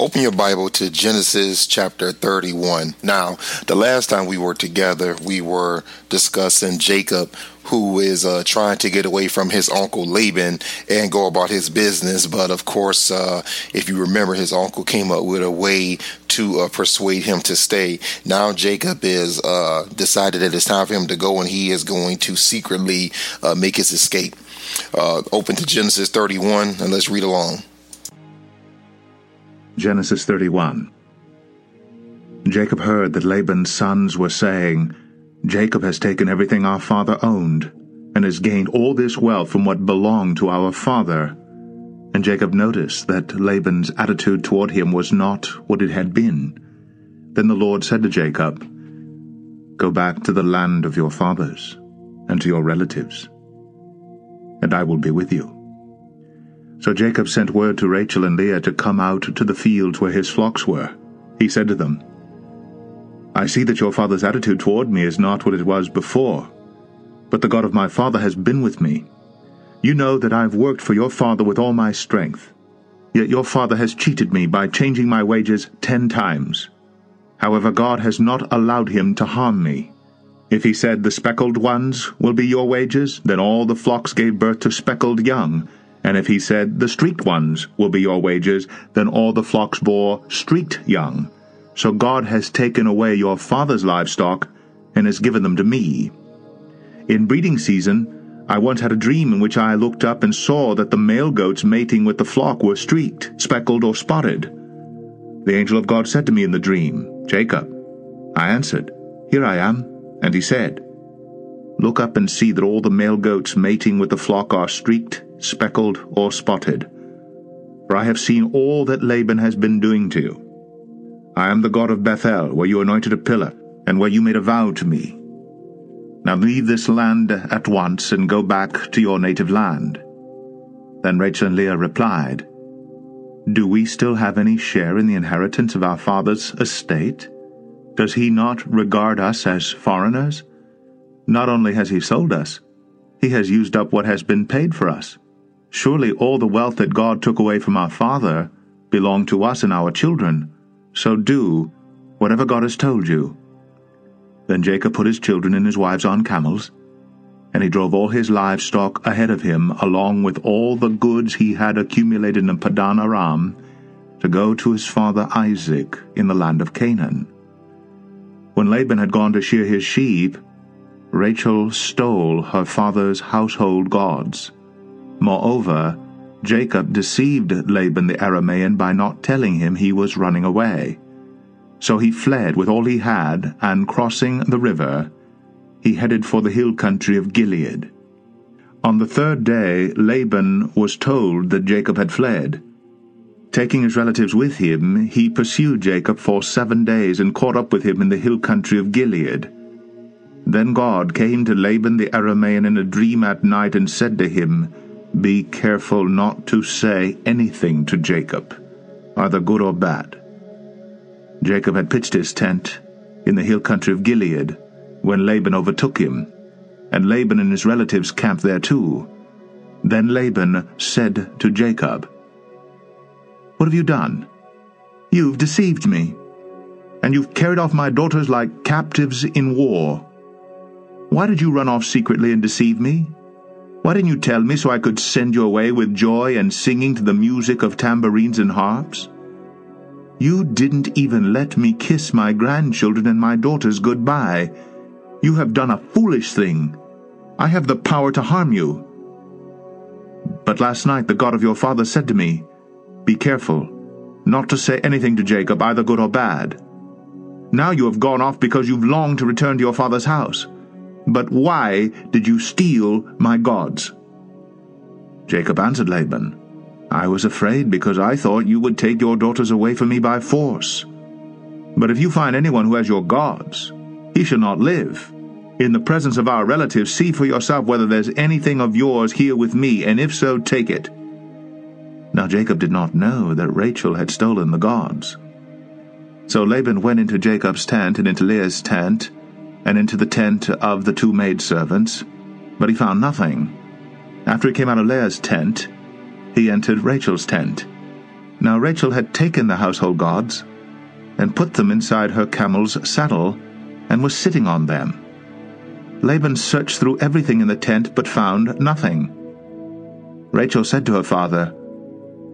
Open your Bible to Genesis chapter 31. Now, the last time we were together, we were discussing Jacob, who is uh, trying to get away from his uncle Laban and go about his business. But of course, uh, if you remember, his uncle came up with a way to uh, persuade him to stay. Now, Jacob is uh, decided that it's time for him to go, and he is going to secretly uh, make his escape. Uh, open to Genesis 31, and let's read along. Genesis 31 Jacob heard that Laban's sons were saying, Jacob has taken everything our father owned, and has gained all this wealth from what belonged to our father. And Jacob noticed that Laban's attitude toward him was not what it had been. Then the Lord said to Jacob, Go back to the land of your fathers, and to your relatives, and I will be with you. So Jacob sent word to Rachel and Leah to come out to the fields where his flocks were. He said to them, I see that your father's attitude toward me is not what it was before, but the God of my father has been with me. You know that I have worked for your father with all my strength. Yet your father has cheated me by changing my wages ten times. However, God has not allowed him to harm me. If he said, The speckled ones will be your wages, then all the flocks gave birth to speckled young. And if he said, The streaked ones will be your wages, then all the flocks bore streaked young. So God has taken away your father's livestock and has given them to me. In breeding season, I once had a dream in which I looked up and saw that the male goats mating with the flock were streaked, speckled, or spotted. The angel of God said to me in the dream, Jacob. I answered, Here I am. And he said, Look up and see that all the male goats mating with the flock are streaked, speckled, or spotted. For I have seen all that Laban has been doing to you. I am the God of Bethel, where you anointed a pillar, and where you made a vow to me. Now leave this land at once and go back to your native land. Then Rachel and Leah replied, Do we still have any share in the inheritance of our father's estate? Does he not regard us as foreigners? Not only has he sold us, he has used up what has been paid for us. Surely all the wealth that God took away from our father belonged to us and our children. So do whatever God has told you. Then Jacob put his children and his wives on camels, and he drove all his livestock ahead of him, along with all the goods he had accumulated in Padan Aram, to go to his father Isaac in the land of Canaan. When Laban had gone to shear his sheep, Rachel stole her father's household gods. Moreover, Jacob deceived Laban the Aramean by not telling him he was running away. So he fled with all he had, and crossing the river, he headed for the hill country of Gilead. On the third day Laban was told that Jacob had fled. Taking his relatives with him, he pursued Jacob for seven days and caught up with him in the hill country of Gilead. Then God came to Laban the Aramean in a dream at night and said to him, be careful not to say anything to Jacob, either good or bad. Jacob had pitched his tent in the hill country of Gilead when Laban overtook him, and Laban and his relatives camped there too. Then Laban said to Jacob, What have you done? You've deceived me, and you've carried off my daughters like captives in war. Why did you run off secretly and deceive me? Why didn't you tell me so I could send you away with joy and singing to the music of tambourines and harps? You didn't even let me kiss my grandchildren and my daughters goodbye. You have done a foolish thing. I have the power to harm you. But last night the God of your father said to me, Be careful, not to say anything to Jacob, either good or bad. Now you have gone off because you've longed to return to your father's house. But why did you steal my gods? Jacob answered Laban, I was afraid because I thought you would take your daughters away from me by force. But if you find anyone who has your gods, he shall not live. In the presence of our relatives, see for yourself whether there's anything of yours here with me, and if so, take it. Now Jacob did not know that Rachel had stolen the gods. So Laban went into Jacob's tent and into Leah's tent, and into the tent of the two maidservants, but he found nothing. After he came out of Leah's tent, he entered Rachel's tent. Now Rachel had taken the household gods, and put them inside her camel's saddle, and was sitting on them. Laban searched through everything in the tent, but found nothing. Rachel said to her father,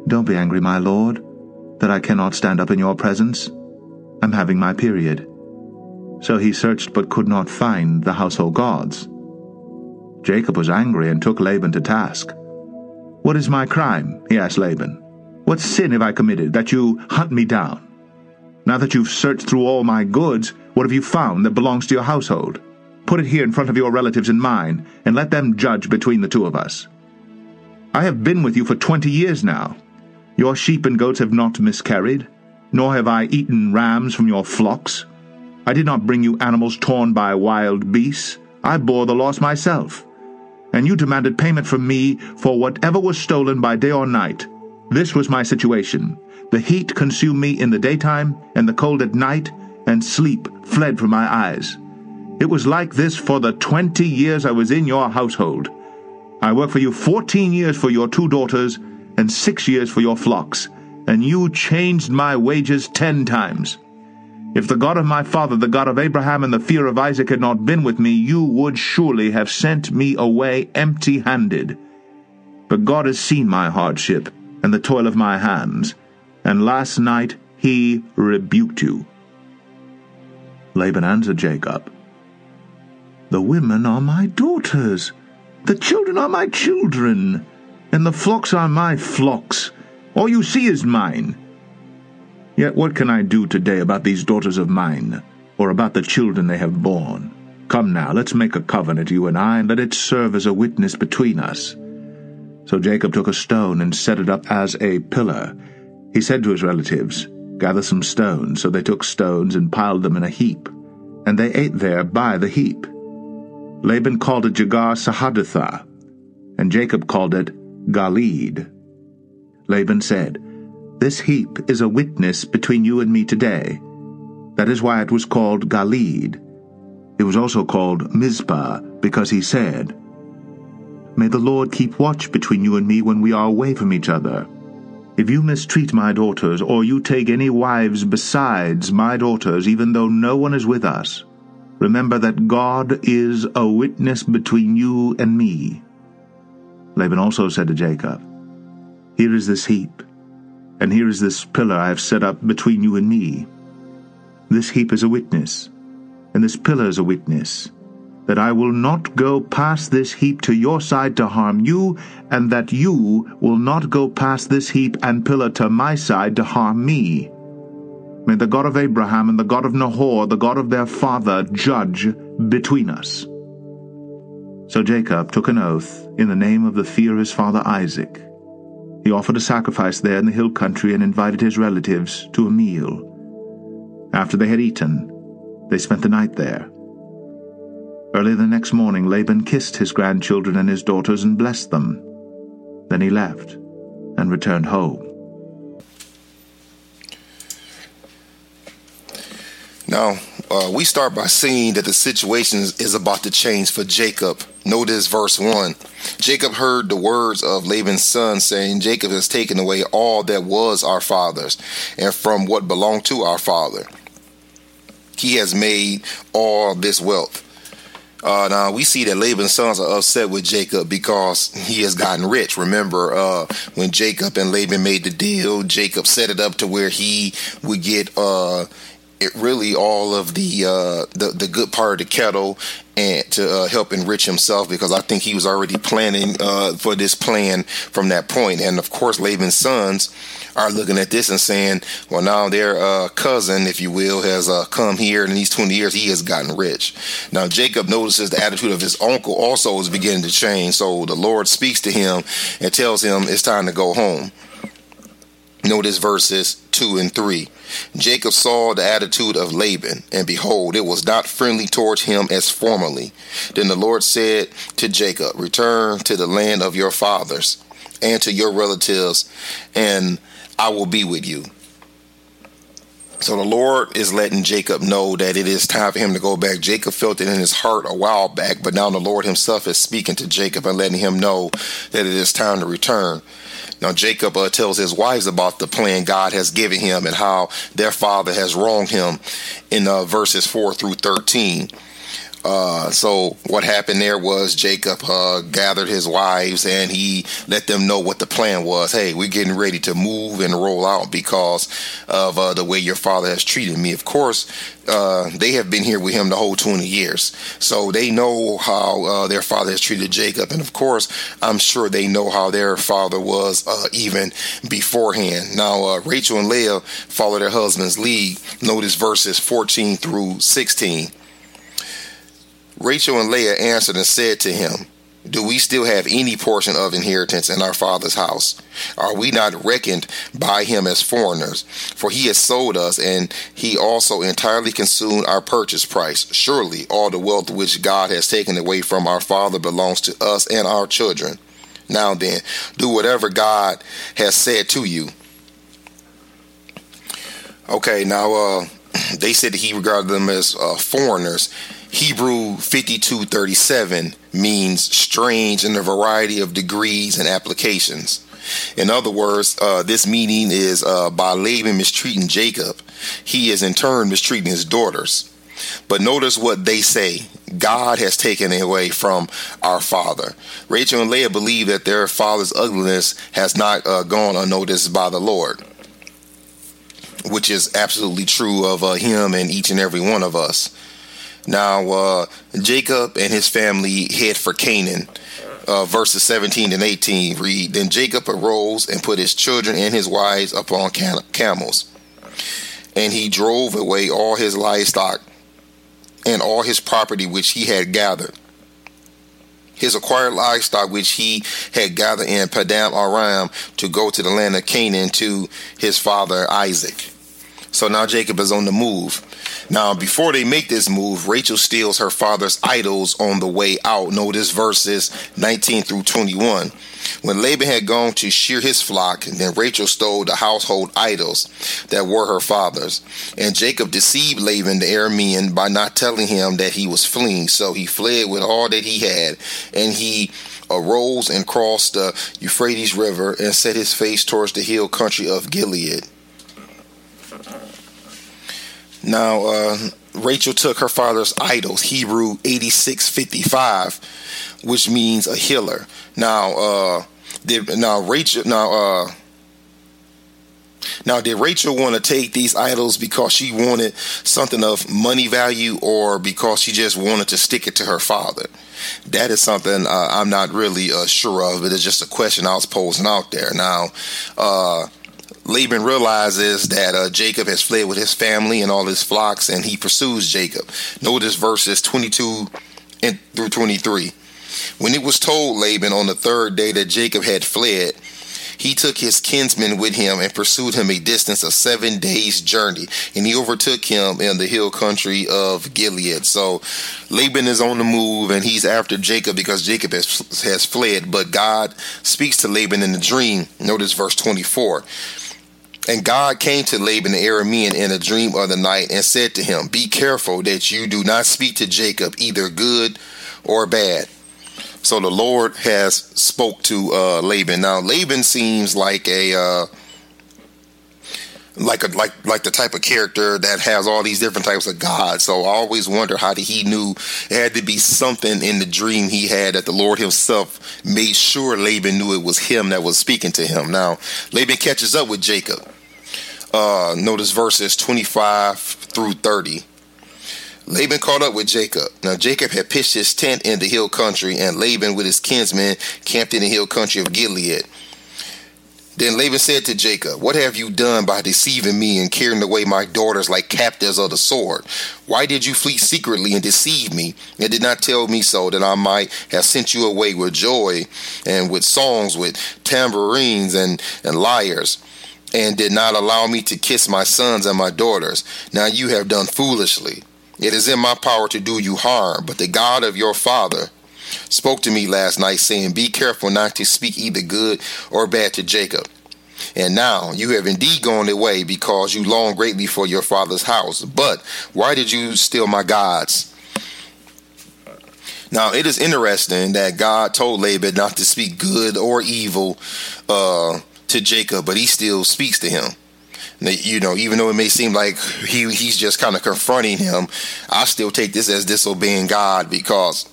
Don't be angry, my lord, that I cannot stand up in your presence. I'm having my period. So he searched but could not find the household gods. Jacob was angry and took Laban to task. What is my crime? he asked Laban. What sin have I committed that you hunt me down? Now that you've searched through all my goods, what have you found that belongs to your household? Put it here in front of your relatives and mine, and let them judge between the two of us. I have been with you for twenty years now. Your sheep and goats have not miscarried, nor have I eaten rams from your flocks. I did not bring you animals torn by wild beasts. I bore the loss myself. And you demanded payment from me for whatever was stolen by day or night. This was my situation. The heat consumed me in the daytime, and the cold at night, and sleep fled from my eyes. It was like this for the twenty years I was in your household. I worked for you fourteen years for your two daughters, and six years for your flocks, and you changed my wages ten times. If the God of my father, the God of Abraham, and the fear of Isaac had not been with me, you would surely have sent me away empty handed. But God has seen my hardship and the toil of my hands and last night he rebuked you. Laban answered Jacob, The women are my daughters, the children are my children, and the flocks are my flocks. All you see is mine. Yet what can I do today about these daughters of mine, or about the children they have borne? Come now, let's make a covenant, you and I, and let it serve as a witness between us. So Jacob took a stone and set it up as a pillar, he said to his relatives, Gather some stones. So they took stones and piled them in a heap, and they ate there by the heap. Laban called it Jagar Sahadutha, and Jacob called it Galeed. Laban said, This heap is a witness between you and me today. That is why it was called Galeed. It was also called Mizpah, because he said, May the Lord keep watch between you and me when we are away from each other. If you mistreat my daughters, or you take any wives besides my daughters, even though no one is with us, remember that God is a witness between you and me. Laban also said to Jacob, Here is this heap, and here is this pillar I have set up between you and me. This heap is a witness, and this pillar is a witness that I will not go past this heap to your side to harm you, and that you will not go past this heap and pillar to my side to harm me. May the God of Abraham and the God of Nahor, the God of their father, judge between us. So Jacob took an oath in the name of the fear of his father Isaac. He offered a sacrifice there in the hill country and invited his relatives to a meal. After they had eaten, they spent the night there. Early the next morning, Laban kissed his grandchildren and his daughters and blessed them. Then he left and returned home. Now, uh, we start by seeing that the situation is about to change for Jacob. Notice verse 1. Jacob heard the words of Laban's son saying, Jacob has taken away all that was our father's, and from what belonged to our father. He has made all this wealth. Uh, now we see that Laban's sons are upset with Jacob because he has gotten rich. Remember, uh, when Jacob and Laban made the deal, Jacob set it up to where he would get uh, it really all of the uh, the the good part of the kettle and to uh, help enrich himself because I think he was already planning uh, for this plan from that point. And of course, Laban's sons are looking at this and saying, well, now their uh, cousin, if you will, has uh, come here and in these 20 years he has gotten rich. Now, Jacob notices the attitude of his uncle also is beginning to change. So the Lord speaks to him and tells him it's time to go home. Notice verses 2 and 3. Jacob saw the attitude of Laban, and behold, it was not friendly towards him as formerly. Then the Lord said to Jacob, Return to the land of your fathers and to your relatives, and I will be with you. So the Lord is letting Jacob know that it is time for him to go back. Jacob felt it in his heart a while back, but now the Lord himself is speaking to Jacob and letting him know that it is time to return. Now, Jacob uh, tells his wives about the plan God has given him and how their father has wronged him in uh, verses 4 through 13. Uh, so what happened there was Jacob uh, gathered his wives and he let them know what the plan was. Hey, we're getting ready to move and roll out because of uh, the way your father has treated me. Of course, uh, they have been here with him the whole 20 years, so they know how uh, their father has treated Jacob, and of course, I'm sure they know how their father was uh, even beforehand. Now, Rachel and Leah follow their husband's lead. Notice verses 14 through 16. Rachel and Leah answered and said to him, Do we still have any portion of inheritance in our father's house? Are we not reckoned by him as foreigners? For he has sold us, and he also entirely consumed our purchase price. Surely all the wealth which God has taken away from our father belongs to us and our children. Now then, do whatever God has said to you. Okay, now uh, they said that he regarded them as uh, foreigners Hebrew 5237 means strange in a variety of degrees and applications. In other words, uh, this meaning is uh, by Laban mistreating Jacob, he is in turn mistreating his daughters. But notice what they say God has taken away from our father. Rachel and Leah believe that their father's ugliness has not uh, gone unnoticed by the Lord, which is absolutely true of uh, him and each and every one of us. Now, uh, Jacob and his family head for Canaan. Uh, verses 17 and 18 read Then Jacob arose and put his children and his wives upon cam- camels. And he drove away all his livestock and all his property which he had gathered. His acquired livestock which he had gathered in Paddan Aram to go to the land of Canaan to his father Isaac. So now Jacob is on the move. Now, before they make this move, Rachel steals her father's idols on the way out. Notice verses 19 through 21. When Laban had gone to shear his flock, then Rachel stole the household idols that were her father's. And Jacob deceived Laban the Aramean by not telling him that he was fleeing. So he fled with all that he had, and he arose and crossed the Euphrates River and set his face towards the hill country of Gilead. Now, uh, Rachel took her father's idols, Hebrew 8655, which means a healer. Now, uh, did, now Rachel, now, uh, now, did Rachel want to take these idols because she wanted something of money value or because she just wanted to stick it to her father? That is something uh, I'm not really uh, sure of. It is just a question I was posing out there. Now, uh, Laban realizes that uh, Jacob has fled with his family and all his flocks, and he pursues Jacob. Notice verses 22 and through 23. When it was told Laban on the third day that Jacob had fled, he took his kinsmen with him and pursued him a distance of seven days' journey, and he overtook him in the hill country of Gilead. So Laban is on the move, and he's after Jacob because Jacob has, has fled. But God speaks to Laban in a dream. Notice verse 24. And God came to Laban the Aramean in a dream of the night and said to him, Be careful that you do not speak to Jacob either good or bad. So the Lord has spoke to uh, Laban. Now Laban seems like a uh, like a like like the type of character that has all these different types of gods. So I always wonder how did he knew it had to be something in the dream he had that the Lord Himself made sure Laban knew it was him that was speaking to him. Now Laban catches up with Jacob uh, notice verses 25 through 30. Laban caught up with Jacob. Now Jacob had pitched his tent in the hill country, and Laban with his kinsmen camped in the hill country of Gilead. Then Laban said to Jacob, What have you done by deceiving me and carrying away my daughters like captives of the sword? Why did you flee secretly and deceive me, and did not tell me so that I might have sent you away with joy and with songs, with tambourines and, and lyres? And did not allow me to kiss my sons and my daughters. Now you have done foolishly. It is in my power to do you harm, but the God of your father spoke to me last night, saying, Be careful not to speak either good or bad to Jacob. And now you have indeed gone away because you long greatly for your father's house. But why did you steal my gods? Now it is interesting that God told Laban not to speak good or evil uh, to Jacob, but he still speaks to him. You know, even though it may seem like he he's just kind of confronting him, I still take this as disobeying God because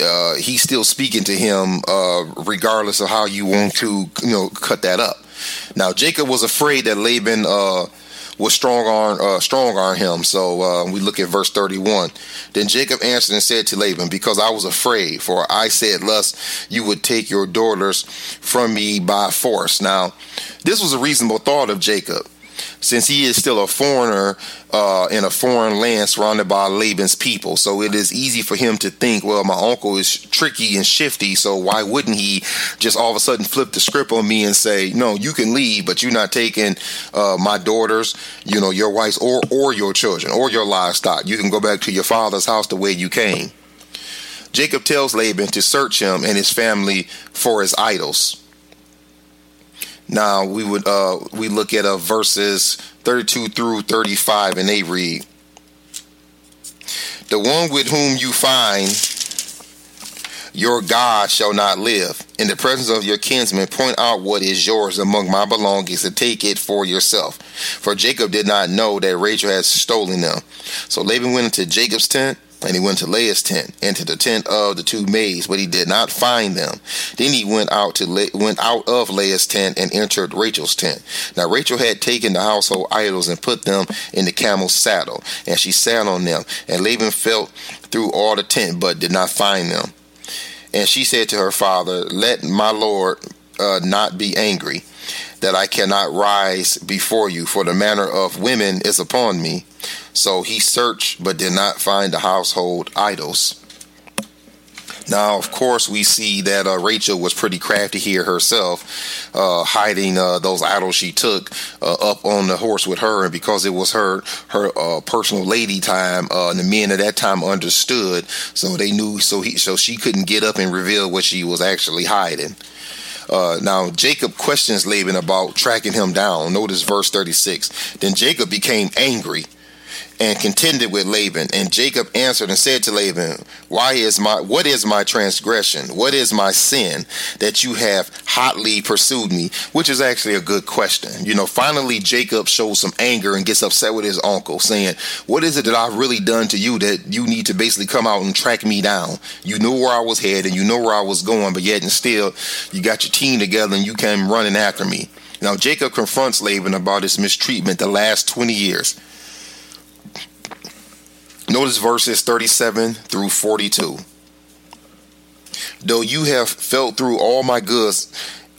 uh, he's still speaking to him, uh, regardless of how you want to, you know, cut that up. Now Jacob was afraid that Laban uh, was strong on uh, strong on him. So uh, we look at verse 31. Then Jacob answered and said to Laban, Because I was afraid, for I said, Lest you would take your daughters from me by force. Now, this was a reasonable thought of Jacob since he is still a foreigner uh, in a foreign land surrounded by Laban's people. So it is easy for him to think, well, my uncle is tricky and shifty, so why wouldn't he just all of a sudden flip the script on me and say, no, you can leave, but you're not taking uh, my daughters, you know, your wives or or your children or your livestock. You can go back to your father's house the way you came. Jacob tells Laban to search him and his family for his idols. Now we would uh, we look at uh, verses 32 through 35, and they read, "The one with whom you find your God shall not live. In the presence of your kinsmen, point out what is yours among my belongings and take it for yourself. For Jacob did not know that Rachel had stolen them. So Laban went into Jacob's tent and he went to Leah's tent and to the tent of the two maids, but he did not find them. Then he went out to Le- went out of Leah's tent and entered Rachel's tent. Now Rachel had taken the household idols and put them in the camel's saddle, and she sat on them. And Laban felt through all the tent, but did not find them. And she said to her father, "Let my lord uh, not be angry." That I cannot rise before you, for the manner of women is upon me. So he searched but did not find the household idols. Now, of course, we see that uh, Rachel was pretty crafty here herself, uh, hiding uh, those idols she took uh, up on the horse with her, and because it was her her uh, personal lady time, uh, and the men at that time understood, so they knew, so he so she couldn't get up and reveal what she was actually hiding. now Jacob questions Laban about tracking him down. Notice verse thirty six. Then Jacob became angry and contended with Laban. And Jacob answered and said to Laban, Why is my what is my transgression? What is my sin that you have hotly pursued me? Which is actually a good question. You know, finally Jacob shows some anger and gets upset with his uncle, saying, What is it that I've really done to you that you need to basically come out and track me down? You knew where I was headed, you know where I was going, but yet and still you got your team together and you came running after me. Now Jacob confronts Laban about his mistreatment the last 20 years. Notice verses 37 through 42. Though you have felt through all my goods,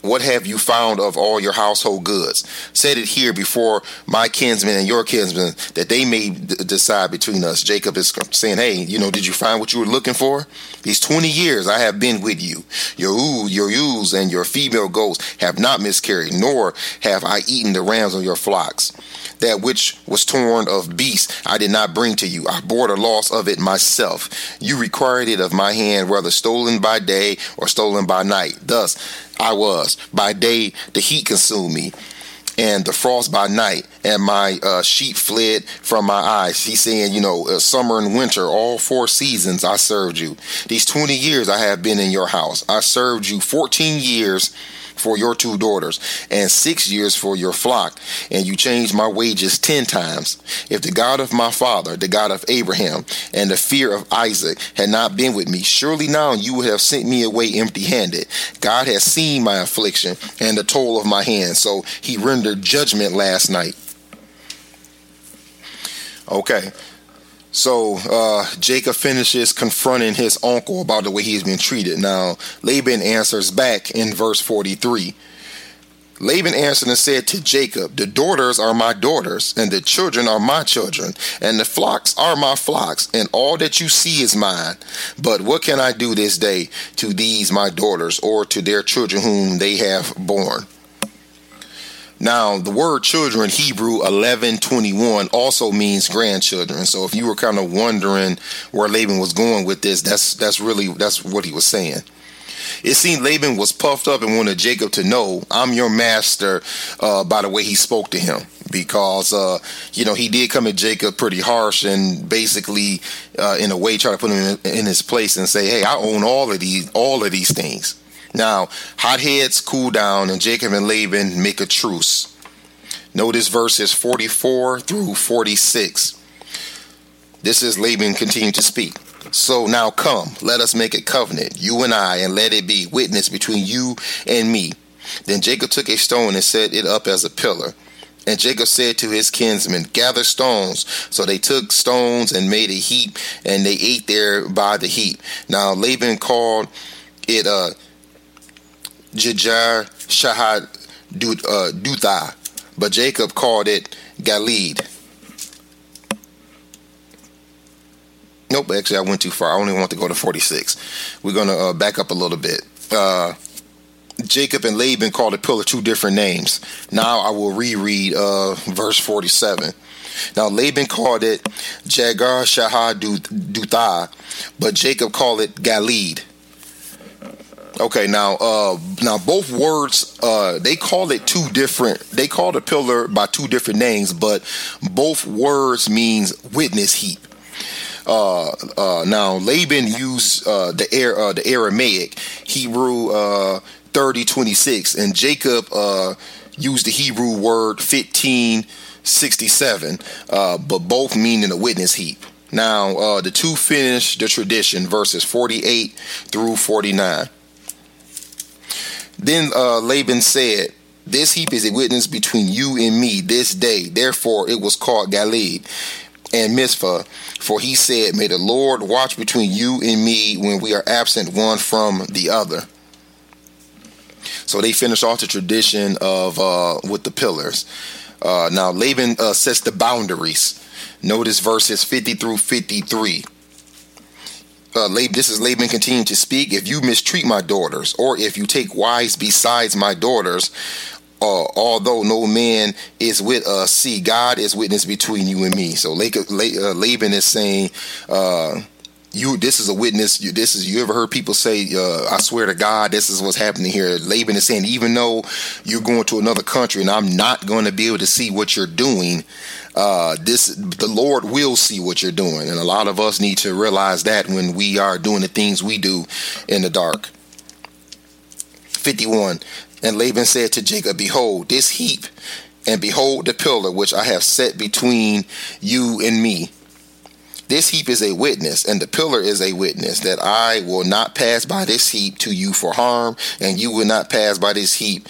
what have you found of all your household goods? Set it here before my kinsmen and your kinsmen, that they may d- decide between us. Jacob is saying, Hey, you know, did you find what you were looking for? These 20 years I have been with you. Your, your ewes and your female goats have not miscarried, nor have I eaten the rams of your flocks. That which was torn of beasts I did not bring to you. I bore the loss of it myself. You required it of my hand, whether stolen by day or stolen by night. Thus I was. By day the heat consumed me and the frost by night, and my uh, sheep fled from my eyes. He's saying, you know, uh, summer and winter, all four seasons I served you. These 20 years I have been in your house. I served you 14 years for your two daughters, and six years for your flock, and you changed my wages ten times. If the God of my father, the God of Abraham, and the fear of Isaac had not been with me, surely now you would have sent me away empty handed. God has seen my affliction and the toil of my hands, so he rendered judgment last night. Okay, so uh, Jacob finishes confronting his uncle about the way he's been treated. Now, Laban answers back in verse 43. Laban answered and said to Jacob, The daughters are my daughters, and the children are my children, and the flocks are my flocks, and all that you see is mine. But what can I do this day to these my daughters, or to their children whom they have borne? Now, the word children, Hebrew 1121, also means grandchildren. So if you were kind of wondering where Laban was going with this, that's that's really that's what he was saying. It seemed Laban was puffed up and wanted Jacob to know, I'm your master uh, by the way he spoke to him. Because, uh, you know, he did come at Jacob pretty harsh and basically, uh, in a way, try to put him in, in his place and say, hey, I own all of these, all of these things. Now, hot heads cool down, and Jacob and Laban make a truce. Notice verses 44 through 46. This is Laban continuing to speak. So now come, let us make a covenant, you and I, and let it be witness between you and me. Then Jacob took a stone and set it up as a pillar. And Jacob said to his kinsmen, Gather stones. So they took stones and made a heap, and they ate there by the heap. Now Laban called it uh, Jajar Shahad uh, Dutha, but Jacob called it Galeed. Nope, actually, I went too far. I only want to go to 46. We're going to uh, back up a little bit. Uh, Jacob and Laban called the pillar two different names. Now I will reread uh, verse 47. Now Laban called it Jagar Shahad Dutha, but Jacob called it Galeed. Okay, now uh now both words uh they call it two different they call the pillar by two different names, but both words means witness heap. Uh, uh, now Laban used uh, the air uh, the Aramaic Hebrew uh, thirty twenty six, and Jacob uh, used the Hebrew word fifteen sixty seven, uh, but both meaning a witness heap. Now uh, the two finish the tradition, verses forty eight through forty nine. Then uh, Laban said, This heap is a witness between you and me this day. Therefore, it was called Galeed and Mizpah. For he said, May the Lord watch between you and me when we are absent one from the other. So they finish off the tradition of uh, with the pillars. Uh, now Laban uh, sets the boundaries. Notice verses 50 through 53. Uh, this is Laban continuing to speak. If you mistreat my daughters, or if you take wives besides my daughters, uh, although no man is with us, see, God is witness between you and me. So uh, Laban is saying, uh, you this is a witness. You, this is you ever heard people say uh, i swear to god this is what's happening here. Laban is saying even though you're going to another country and i'm not going to be able to see what you're doing uh, this the lord will see what you're doing. And a lot of us need to realize that when we are doing the things we do in the dark. 51 and Laban said to Jacob, Behold, this heap, and behold the pillar which I have set between you and me. This heap is a witness, and the pillar is a witness that I will not pass by this heap to you for harm, and you will not pass by this heap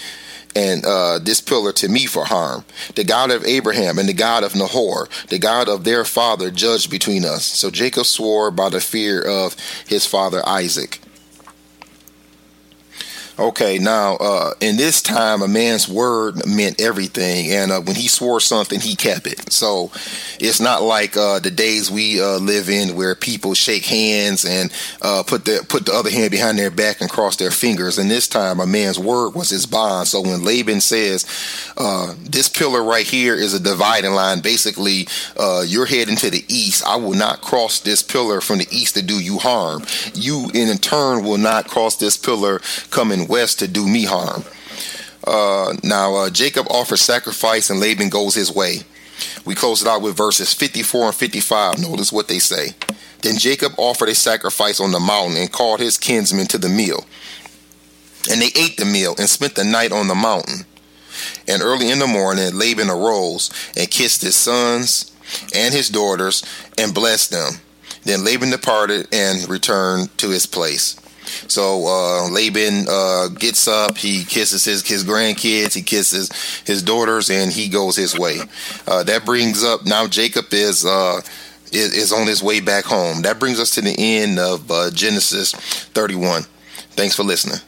and uh, this pillar to me for harm. The God of Abraham and the God of Nahor, the God of their father, judged between us. So Jacob swore by the fear of his father Isaac. Okay, now uh, in this time, a man's word meant everything, and uh, when he swore something, he kept it. So it's not like uh, the days we uh, live in, where people shake hands and uh, put the put the other hand behind their back and cross their fingers. In this time, a man's word was his bond. So when Laban says, uh, "This pillar right here is a dividing line," basically, you're heading to the east. I will not cross this pillar from the east to do you harm. You, in turn, will not cross this pillar coming west to do me harm. Uh, now, uh, Jacob offers sacrifice and Laban goes his way. We close it out with verses 54 and 55. Notice what they say. Then Jacob offered a sacrifice on the mountain and called his kinsmen to the meal. And they ate the meal and spent the night on the mountain. And early in the morning, Laban arose and kissed his sons and his daughters and blessed them. Then Laban departed and returned to his place. So uh, Laban uh, gets up, he kisses his his grandkids, he kisses his daughters, and he goes his way. Uh, that brings up now Jacob is uh, is, on his way back home. That brings us to the end of uh, Genesis 31. Thanks for listening.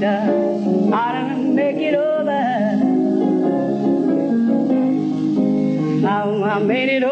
Wonder how to make it over. I, I made it over.